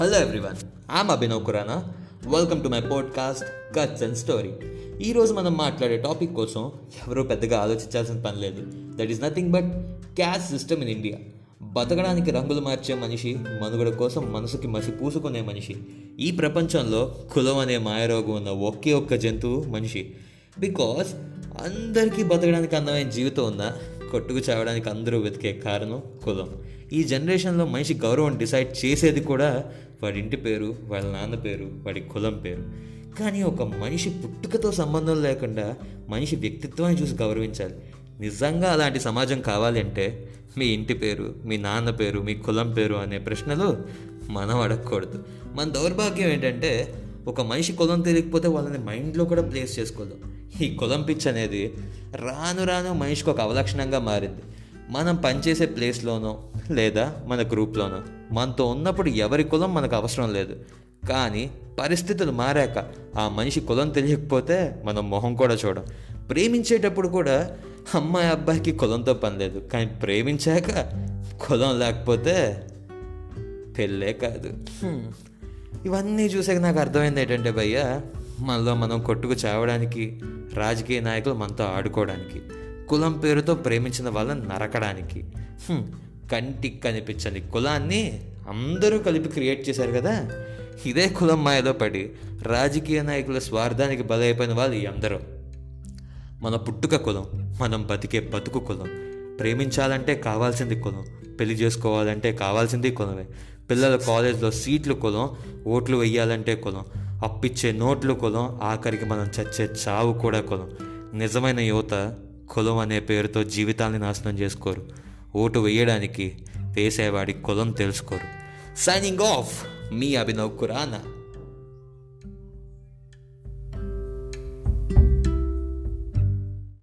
Hello everyone am Abhinav Khurana welcome to my podcast cuts and story ఈరోజు మనం మాట్లాడే topic కోసం ఎవరో పెద్దగా ఆలోచించాల్సిన పని లేదు. That is nothing but cash system in India బతకడానికి రంగులు మార్చే మనిషి మనుగడ కోసం మనసుకి మసి పూసుకునే మనిషి. ఈ ప్రపంచంలో కులం అనే మాయరోగం ఉన్న ఒకే ఒక్క జంతువు మనిషి. బికాస్ అందరికీ బతకడానికి అందమైన జీవితం ఉందా కొట్టుకు చావడానికి అందరూ వెతికే కారణం కులం. ఈ జనరేషన్లో మనిషి గౌరవం డిసైడ్ చేసేది కూడా వాడి ఇంటి పేరు వాళ్ళ నాన్న పేరు వాడి కులం పేరు. కానీ ఒక మనిషి పుట్టుకతో సంబంధం లేకుండా మనిషి వ్యక్తిత్వాన్ని చూసి గౌరవించాలి. నిజంగా అలాంటి సమాజం కావాలి అంటే మీ ఇంటి పేరు మీ నాన్న పేరు మీ కులం పేరు అనే ప్రశ్నలు మనం అడగకూడదు. మన దౌర్భాగ్యం ఏంటంటే ఒక మనిషి కులం తెలియకపోతే వాళ్ళని మైండ్లో కూడా ప్లేస్ చేసుకోదు ఈ కులం పిచ్ అనేది రాను రాను మనిషికి ఒక అవలక్షణంగా మారింది. మనం పనిచేసే ప్లేస్లోనో లేదా మన గ్రూప్లోనో మనతో ఉన్నప్పుడు ఎవరి కులం మనకు అవసరం లేదు. కానీ పరిస్థితులు మారాక ఆ మనిషి కులం తెలియకపోతే మనం మొహం కూడా చూడం. ప్రేమించేటప్పుడు కూడా అమ్మాయి అబ్బాయికి కులంతో పని లేదు. కానీ ప్రేమించాక కులం లేకపోతే పెళ్ళే కాదు. ఇవన్నీ చూసాక నాకు అర్థమైంది ఏంటంటే భయ్య మనలో మనం కొట్టుకు చావడానికి రాజకీయ నాయకులు మనతో ఆడుకోవడానికి కులం పేరుతో ప్రేమించిన వాళ్ళని నరకడానికి. కంటికి కనిపించని కులాన్ని అందరూ కలిపి క్రియేట్ చేశారు కదా. ఇదే కులం మాయలో పడి రాజకీయ నాయకుల స్వార్థానికి బలైపోయిన వాళ్ళు అందరూ. మన పుట్టుక కులం మనం బతికే బతుకు కులం. ప్రేమించాలంటే కావాల్సింది కులం పెళ్ళి చేసుకోవాలంటే కావాల్సింది కులమే. పిల్లల కాలేజ్లో సీట్లు కులం ఓట్లు వెయ్యాలంటే కులం. అప్పిచ్చే నోట్లు కులం ఆఖరికి మనం చచ్చే చావు కూడా కులం. నిజమైన యువత కులం అనే పేరుతో జీవితాన్ని నాశనం చేసుకోరు. ఓటు వేయడానికి వేసేవాడి కులం తెలుసుకోరు. సైనింగ్ ఆఫ్ మీ అభినవ్ కురానా